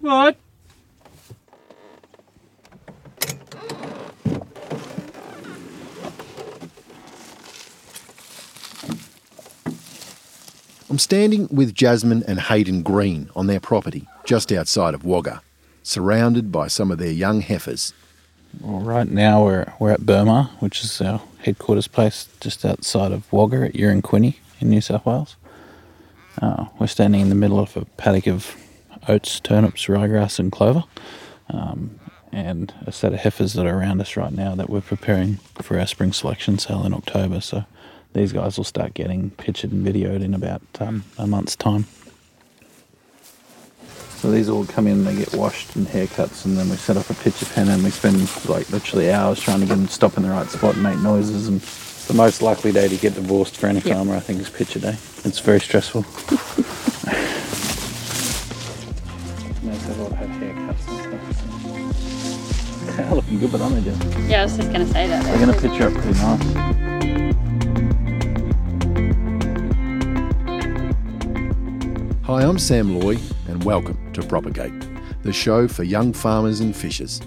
What? I'm standing with Jasmine and Hayden Green on their property just outside of Wagga, surrounded by some of their young heifers. Well, right now we're, we're at Burma, which is our headquarters place just outside of Wagga at Uranquinty in New South Wales. Uh, we're standing in the middle of a paddock of oats, turnips, ryegrass, and clover, um, and a set of heifers that are around us right now that we're preparing for our spring selection sale in October. So these guys will start getting pictured and videoed in about um, a month's time. So these all come in, they get washed and haircuts, and then we set up a picture pen and we spend like literally hours trying to get them to stop in the right spot and make noises. And the most likely day to get divorced for any farmer, I think, is picture day. It's very stressful. Nice they've all had haircuts and stuff. They're looking good, but aren't they, Jen? Yeah, I was just going to say that. They're going to picture up pretty nice. Hi, I'm Sam Loy, and welcome to Propagate, the show for young farmers and fishers.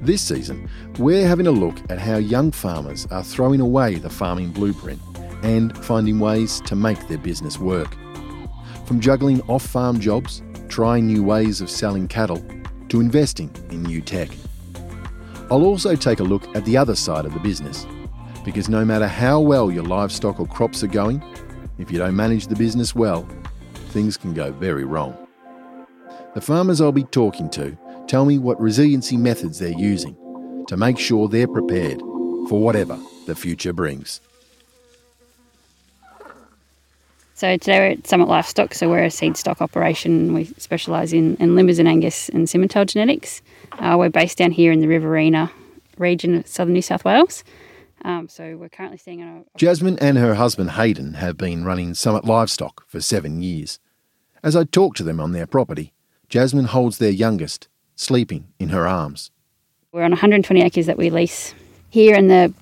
This season, we're having a look at how young farmers are throwing away the farming blueprint and finding ways to make their business work. From juggling off farm jobs, trying new ways of selling cattle, to investing in new tech. I'll also take a look at the other side of the business, because no matter how well your livestock or crops are going, if you don't manage the business well, things can go very wrong. The farmers I'll be talking to tell me what resiliency methods they're using to make sure they're prepared for whatever the future brings. So today we're at Summit Livestock, so we're a seed stock operation. We specialise in, in Limousin Angus and Simmental genetics. Uh, we're based down here in the Riverina region of southern New South Wales. Um, so we're currently seeing on a Jasmine and her husband Hayden have been running Summit Livestock for seven years. As I talk to them on their property, Jasmine holds their youngest, sleeping in her arms. We're on 120 acres that we lease here, in the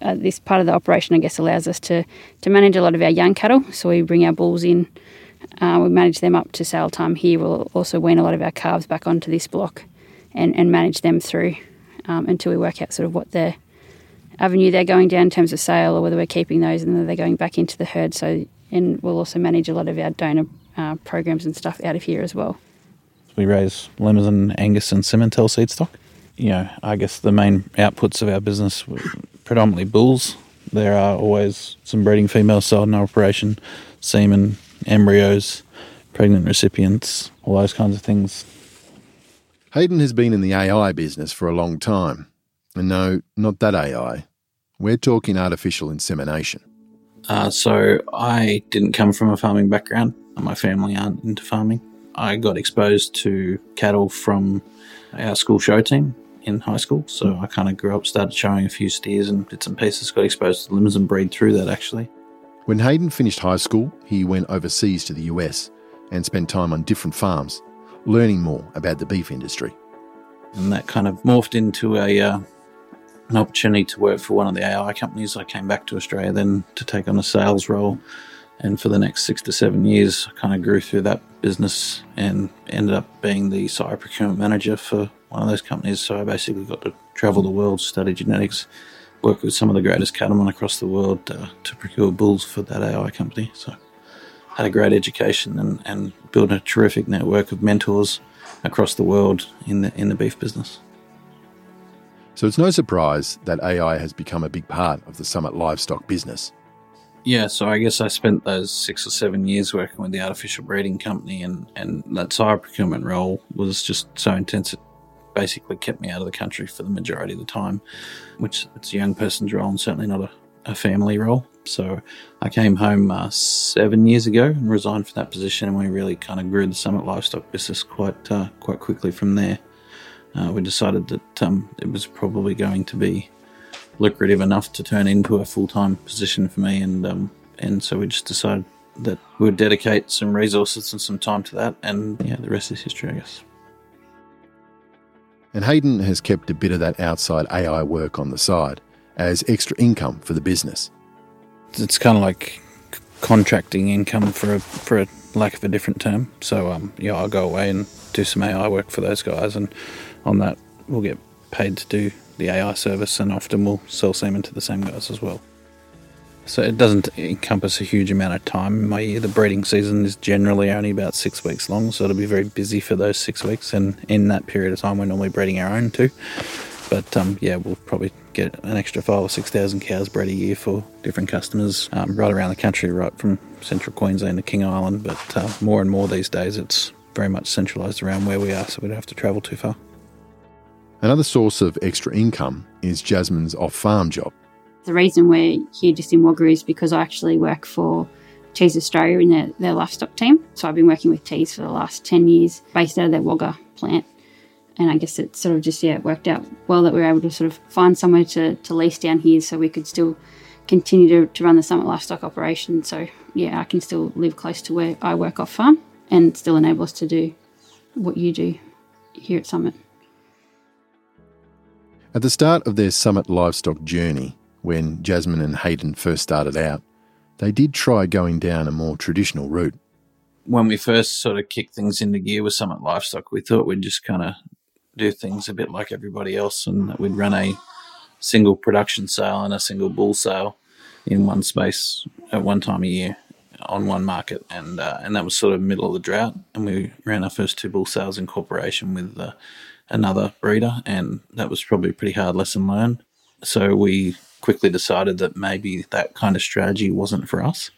uh, this part of the operation, I guess, allows us to to manage a lot of our young cattle. So we bring our bulls in, uh, we manage them up to sale time here. We'll also wean a lot of our calves back onto this block, and and manage them through um, until we work out sort of what their avenue they're going down in terms of sale, or whether we're keeping those and they're going back into the herd. So and we'll also manage a lot of our donor uh, programs and stuff out of here as well. We raise Limousin, Angus, and Simmental seed stock. You know, I guess the main outputs of our business were predominantly bulls. There are always some breeding females sold in our operation, semen, embryos, pregnant recipients, all those kinds of things. Hayden has been in the AI business for a long time. And no, not that AI. We're talking artificial insemination. Uh, so I didn't come from a farming background. My family aren't into farming. I got exposed to cattle from our school show team in high school. So I kind of grew up, started showing a few steers and bits and pieces. Got exposed to the Limousin breed through that actually. When Hayden finished high school, he went overseas to the US and spent time on different farms, learning more about the beef industry. and that kind of morphed into a uh, an opportunity to work for one of the AI companies. I came back to Australia then to take on a sales role, and for the next six to seven years, I kind of grew through that business and ended up being the sire procurement manager for one of those companies. So I basically got to travel the world, study genetics, work with some of the greatest cattlemen across the world uh, to procure bulls for that AI company. So had a great education and, and built a terrific network of mentors across the world in the in the beef business. So it's no surprise that AI has become a big part of the Summit livestock business. Yeah, so I guess I spent those six or seven years working with the artificial breeding company, and, and that sire procurement role was just so intense it basically kept me out of the country for the majority of the time, which it's a young person's role and certainly not a, a family role. So I came home uh, seven years ago and resigned from that position, and we really kind of grew the Summit livestock business quite uh, quite quickly from there. Uh, we decided that um, it was probably going to be lucrative enough to turn into a full time position for me, and um, and so we just decided that we would dedicate some resources and some time to that, and yeah, the rest is history, I guess. And Hayden has kept a bit of that outside AI work on the side as extra income for the business. It's kind of like contracting income for a, for a lack of a different term. So um, yeah, I'll go away and do some AI work for those guys, and on that we'll get paid to do the AI service, and often we'll sell semen to the same guys as well. So it doesn't encompass a huge amount of time in my year. The breeding season is generally only about six weeks long, so it'll be very busy for those six weeks. And in that period of time, we're normally breeding our own too. But um, yeah, we'll probably get an extra five or six thousand cows bred a year for different customers um, right around the country, right from central Queensland to King Island. But uh, more and more these days, it's very much centralised around where we are, so we don't have to travel too far. Another source of extra income is Jasmine's off farm job. The reason we're here just in Wagga is because I actually work for Teys Australia in their, their livestock team. So I've been working with Teys for the last 10 years based out of their Wagga plant. And I guess it sort of just, yeah, worked out well that we were able to sort of find somewhere to, to lease down here so we could still continue to, to run the Summit livestock operation. So, yeah, I can still live close to where I work off farm and still enable us to do what you do here at Summit. At the start of their Summit livestock journey, when Jasmine and Hayden first started out, they did try going down a more traditional route. When we first sort of kicked things into gear with Summit Livestock, we thought we'd just kind of do things a bit like everybody else and that we'd run a single production sale and a single bull sale in one space at one time a year on one market, and uh, and that was sort of middle of the drought, and we ran our first two bull sales in cooperation with uh, another breeder, and that was probably a pretty hard lesson learned. So we quickly decided that maybe that kind of strategy wasn't for us,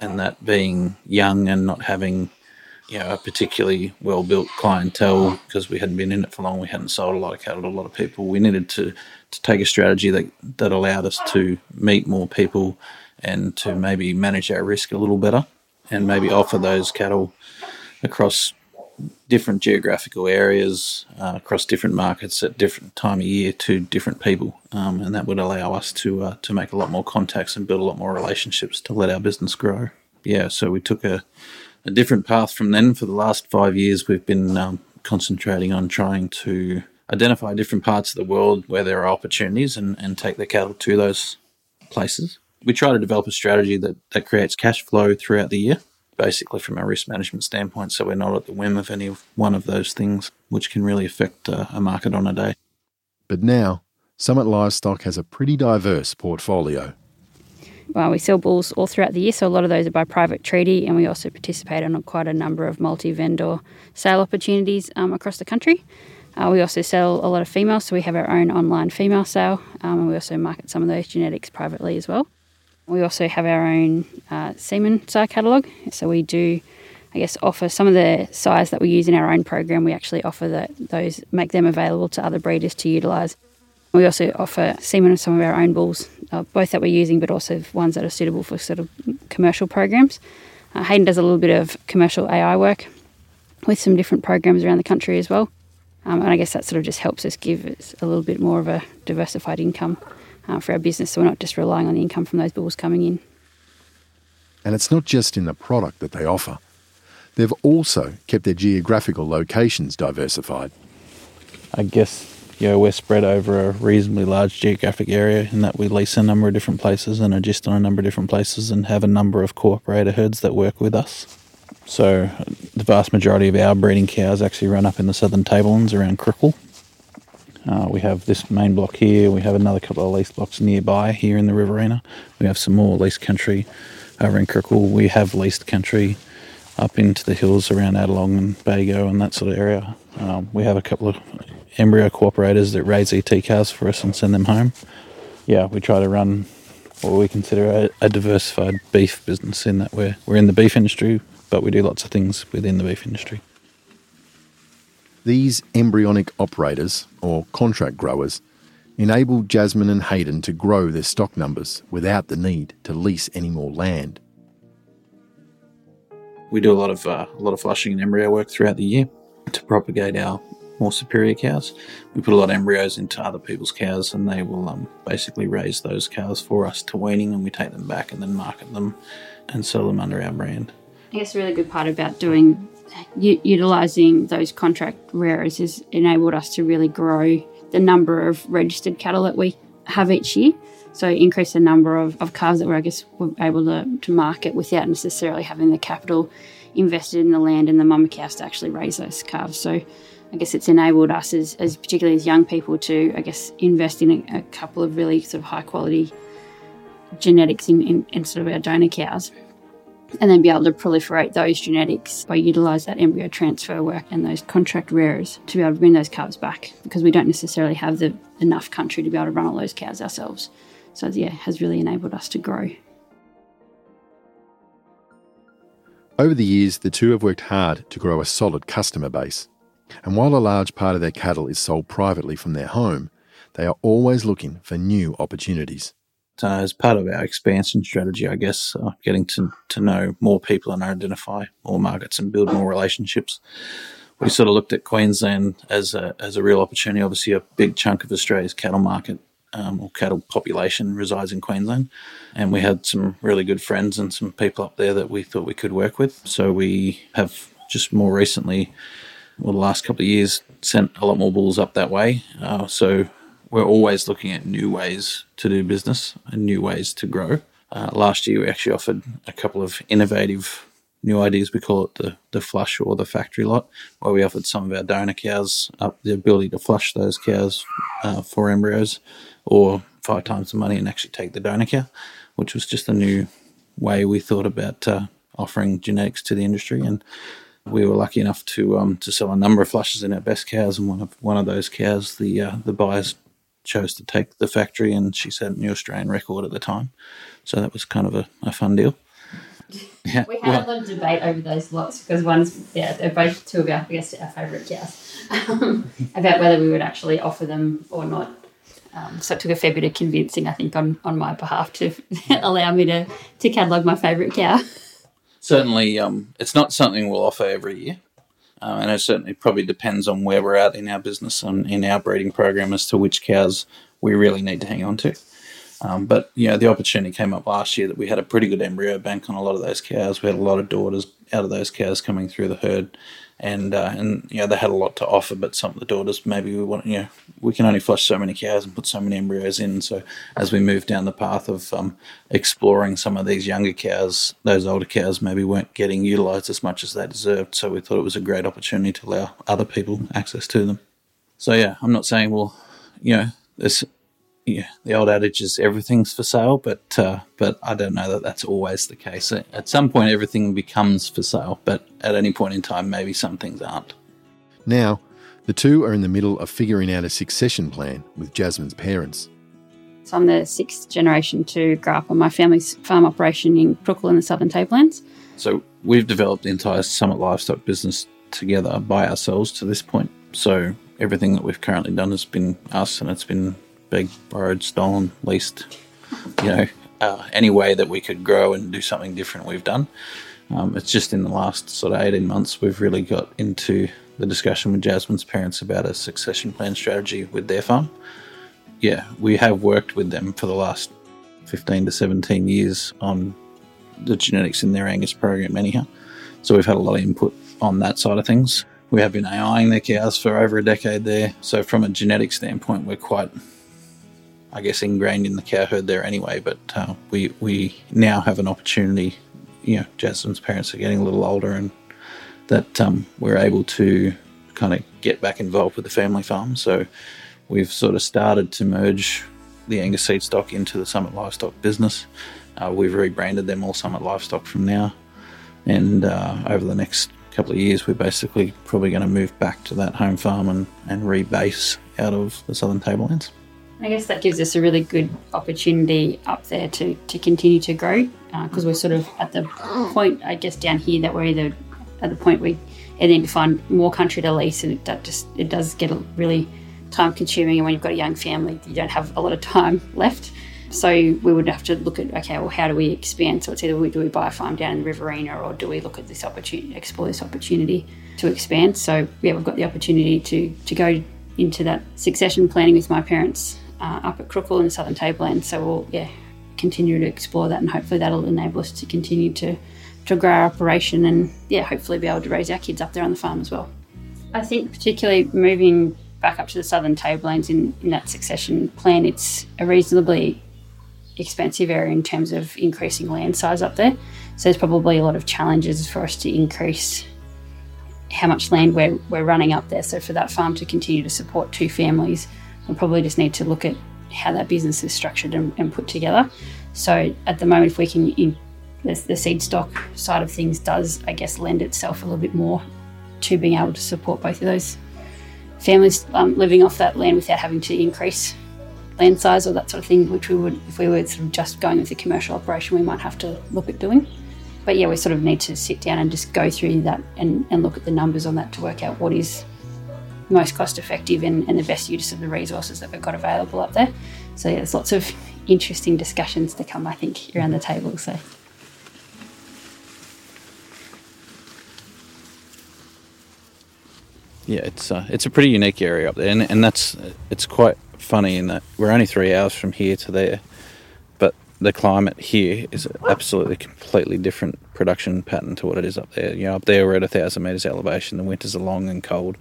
and that being young and not having you know a particularly well built clientele because we hadn't been in it for long, we hadn't sold a lot of cattle to a lot of people. We needed to to take a strategy that that allowed us to meet more people and to maybe manage our risk a little better and maybe offer those cattle across different geographical areas uh, across different markets at different time of year to different people, um, and that would allow us to uh, to make a lot more contacts and build a lot more relationships to let our business grow. Yeah, so we took a, a different path from then. For the last five years, we've been um, concentrating on trying to identify different parts of the world where there are opportunities and, and take the cattle to those places. We try to develop a strategy that, that creates cash flow throughout the year basically from a risk management standpoint. So we're not at the whim of any one of those things, which can really affect uh, a market on a day. But now, Summit Livestock has a pretty diverse portfolio. Well, we sell bulls all throughout the year, so a lot of those are by private treaty, and we also participate in quite a number of multi vendor sale opportunities um, across the country. Uh, we also sell a lot of females, so we have our own online female sale, um, and we also market some of those genetics privately as well. We also have our own uh, semen sire catalogue, so we do, I guess, offer some of the sires that we use in our own program. We actually offer that those, make them available to other breeders to utilise. We also offer semen of some of our own bulls, uh, both that we're using, but also ones that are suitable for sort of commercial programs. Uh, Hayden does a little bit of commercial AI work with some different programs around the country as well. Um, and I guess that sort of just helps us give us a little bit more of a diversified income uh, for our business. So we're not just relying on the income from those bulls coming in. And it's not just in the product that they offer. They've also kept their geographical locations diversified. I guess you know, we're spread over a reasonably large geographic area in that we lease a number of different places and are just on a number of different places and have a number of cooperator herds that work with us. So the vast majority of our breeding cows actually run up in the southern tablelands around Crookwell uh, we have this main block here. We have another couple of lease blocks nearby here in the Riverina. We have some more leased country over in Crookwell. We have leased country up into the hills around Adelong and Bago and that sort of area. Um, we have a couple of embryo cooperators that raise ET calves for us and send them home. Yeah, we try to run what we consider a, a diversified beef business in that we're, we're in the beef industry, but we do lots of things within the beef industry. These embryonic operators, or contract growers, enable Jasmine and Hayden to grow their stock numbers without the need to lease any more land. We do a lot of uh, a lot of flushing and embryo work throughout the year to propagate our more superior cows. We put a lot of embryos into other people's cows, and they will um, basically raise those cows for us to weaning, and we take them back and then market them and sell them under our brand. I guess the really good part about doing u- utilizing those contract rearers has enabled us to really grow the number of registered cattle that we have each year. So increase the number of, of calves that we're, I guess, we're able to, to market without necessarily having the capital invested in the land and the mama cows to actually raise those calves. So I guess it's enabled us as, as particularly as young people to, I guess, invest in a, a couple of really sort of high quality genetics in, in, in, sort of our donor cows. And then be able to proliferate those genetics by utilise that embryo transfer work and those contract rearers to be able to bring those calves back because we don't necessarily have the enough country to be able to run all those cows ourselves. So yeah, has really enabled us to grow. Over the years, the two have worked hard to grow a solid customer base. And while a large part of their cattle is sold privately from their home, they are always looking for new opportunities. Uh, as part of our expansion strategy, I guess, uh, getting to, to know more people and identify more markets and build more relationships. We sort of looked at Queensland as a, as a real opportunity. Obviously, a big chunk of Australia's cattle market um, or cattle population resides in Queensland. And we had some really good friends and some people up there that we thought we could work with. So we have just more recently, well, the last couple of years, sent a lot more bulls up that way. Uh, so we're always looking at new ways to do business and new ways to grow. Uh, last year, we actually offered a couple of innovative new ideas. We call it the, the flush or the factory lot, where we offered some of our donor cows up the ability to flush those cows uh, for embryos or five times the money and actually take the donor cow, which was just a new way we thought about uh, offering genetics to the industry. And we were lucky enough to um, to sell a number of flushes in our best cows, and one of one of those cows, the uh, the buyers chose to take the factory, and she set a new Australian record at the time. So that was kind of a, a fun deal. Yeah. We had well, a lot of debate over those lots because one's yeah, they're both two of our I guess our favourite cows um, about whether we would actually offer them or not. Um, so it took a fair bit of convincing, I think, on, on my behalf to allow me to, to catalogue my favourite cow. Certainly, um, it's not something we'll offer every year. Uh, and it certainly probably depends on where we're at in our business and in our breeding program as to which cows we really need to hang on to. Um, but you know, the opportunity came up last year that we had a pretty good embryo bank on a lot of those cows. We had a lot of daughters out of those cows coming through the herd, and uh, and you know they had a lot to offer. But some of the daughters maybe we want you know we can only flush so many cows and put so many embryos in. So as we move down the path of um, exploring some of these younger cows, those older cows maybe weren't getting utilised as much as they deserved. So we thought it was a great opportunity to allow other people access to them. So yeah, I'm not saying well, you know, there's yeah, the old adage is everything's for sale, but uh, but I don't know that that's always the case. At some point, everything becomes for sale, but at any point in time, maybe some things aren't. Now, the two are in the middle of figuring out a succession plan with Jasmine's parents. So I'm the sixth generation to grow up on my family's farm operation in Crookwell in the Southern Tablelands. So we've developed the entire Summit Livestock business together by ourselves to this point. So everything that we've currently done has been us, and it's been big, borrowed, stolen, leased, you know, uh, any way that we could grow and do something different, we've done. Um, it's just in the last sort of 18 months we've really got into the discussion with Jasmine's parents about a succession plan strategy with their farm. Yeah, we have worked with them for the last 15 to 17 years on the genetics in their Angus program, anyhow. So we've had a lot of input on that side of things. We have been AIing their cows for over a decade there. So from a genetic standpoint, we're quite I guess, ingrained in the cow herd there anyway. But uh, we we now have an opportunity. You know, Jasmine's parents are getting a little older, and that um, we're able to kind of get back involved with the family farm. So we've sort of started to merge the Angus seed stock into the Summit Livestock business. Uh, we've rebranded them all Summit Livestock from now, and uh, over the next couple of years, we're basically probably going to move back to that home farm and, and rebase out of the Southern Tablelands. I guess that gives us a really good opportunity up there to, to continue to grow because uh, we're sort of at the point, I guess, down here that we're either at the point we either need to find more country to lease and that just it does get really time consuming and when you've got a young family you don't have a lot of time left. So we would have to look at okay well how do we expand? So it's either we, do we buy a farm down in riverina or do we look at this opportunity explore this opportunity to expand? So yeah we've got the opportunity to to go into that succession planning with my parents uh, up at Crookwell in the Southern Tableland. So we'll yeah continue to explore that, and hopefully that'll enable us to continue to to grow our operation and yeah hopefully be able to raise our kids up there on the farm as well. I think particularly moving back up to the Southern Tablelands in, in that succession plan, it's a reasonably expensive area in terms of increasing land size up there. So there's probably a lot of challenges for us to increase how much land we're, we're running up there. So for that farm to continue to support two families, we probably just need to look at how that business is structured and, and put together. So at the moment, if we can, in, the, the seed stock side of things does, I guess, lend itself a little bit more to being able to support both of those families um, living off that land without having to increase land size or that sort of thing, which we would, if we were sort of just going with a commercial operation, we might have to look at doing. But yeah, we sort of need to sit down and just go through that and, and look at the numbers on that to work out what is most cost effective and, and the best use of the resources that we've got available up there. So yeah, there's lots of interesting discussions to come, I think, around the table. So. Yeah, it's uh, it's a pretty unique area up there, and, and that's it's quite funny in that we're only three hours from here to there, but the climate here is absolutely completely different production pattern to what it is up there. You know, up there we're at a thousand meters elevation. The winters are long and cold.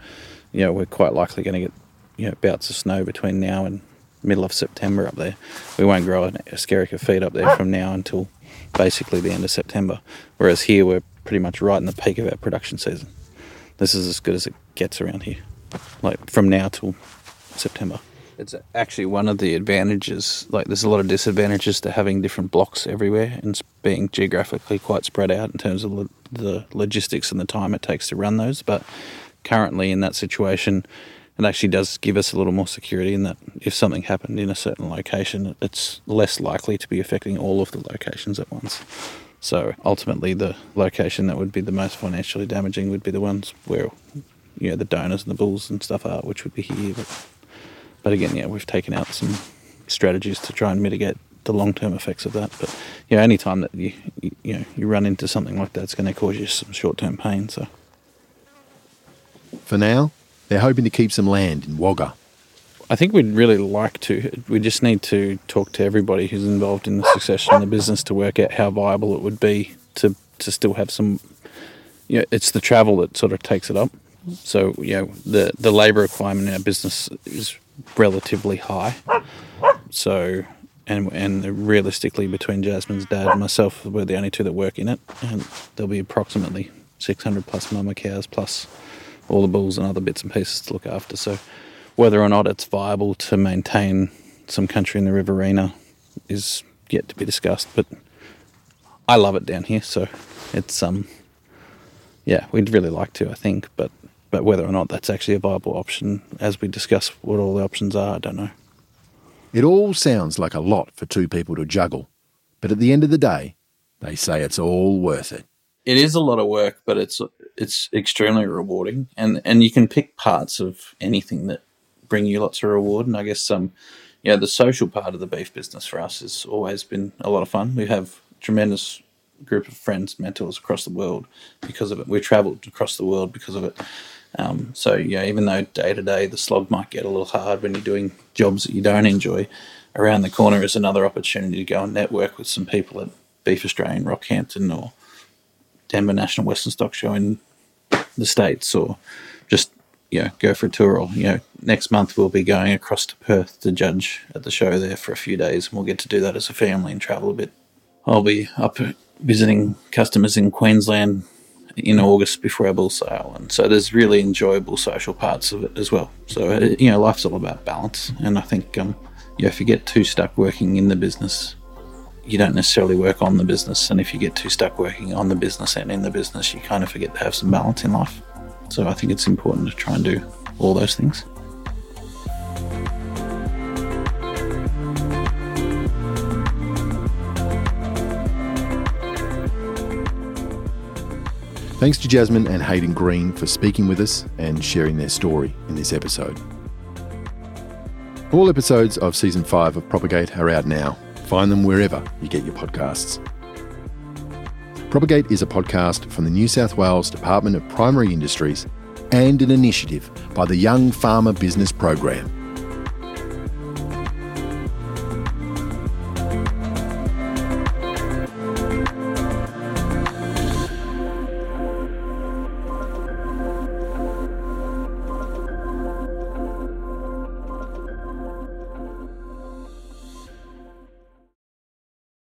You know, we're quite likely going to get you know bouts of snow between now and middle of September up there. We won't grow a Skerrick feed up there from now until basically the end of September. Whereas here we're pretty much right in the peak of our production season. This is as good as it gets around here, like from now till September. It's actually one of the advantages. Like, there's a lot of disadvantages to having different blocks everywhere and being geographically quite spread out in terms of lo- the logistics and the time it takes to run those. But currently, in that situation, it actually does give us a little more security in that if something happened in a certain location, it's less likely to be affecting all of the locations at once. So ultimately, the location that would be the most financially damaging would be the ones where you know the donors and the bulls and stuff are, which would be here. But, but again, yeah, we've taken out some strategies to try and mitigate the long term effects of that. But yeah, any time that you, you you know you run into something like that, it's going to cause you some short term pain. So For now, they're hoping to keep some land in Wagga. I think we'd really like to. We just need to talk to everybody who's involved in the succession in the business to work out how viable it would be to to still have some. You know, it's the travel that sort of takes it up. So you know, the the labour requirement in our business is relatively high. So and and realistically, between Jasmine's dad and myself, we're the only two that work in it, and there'll be approximately 600 plus mama cows plus all the bulls and other bits and pieces to look after. So whether or not it's viable to maintain some country in the Riverina is yet to be discussed. But I love it down here, so it's um yeah, we'd really like to, I think, but but whether or not that's actually a viable option, as we discuss what all the options are, I don't know. It all sounds like a lot for two people to juggle, but at the end of the day, they say it's all worth it. It is a lot of work, but it's it's extremely rewarding, and and you can pick parts of anything that bring you lots of reward. And I guess um, yeah, the social part of the beef business for us has always been a lot of fun. We have tremendous group of friends, mentors across the world because of it. We travelled across the world because of it. Um, so yeah, even though day to day the slog might get a little hard when you're doing jobs that you don't enjoy, around the corner is another opportunity to go and network with some people at Beef Australia in Rockhampton or Denver National Western Stock Show in the States or just you know, go for a tour. Or, you know, next month we'll be going across to Perth to judge at the show there for a few days, and we'll get to do that as a family and travel a bit. I'll be up visiting customers in Queensland in August before our bull sale, and so there's really enjoyable social parts of it as well. So uh, you know, life's all about balance, and I think um, yeah, if you get too stuck working in the business, you don't necessarily work on the business, and if you get too stuck working on the business and in the business, you kind of forget to have some balance in life. So I think it's important to try and do all those things. Thanks to Jasmine and Hayden Green for speaking with us and sharing their story in this episode. All episodes of Season 5 of Propagate are out now. Find them wherever you get your podcasts. Propagate is a podcast from the New South Wales Department of Primary Industries and an initiative by the Young Farmer Business Program.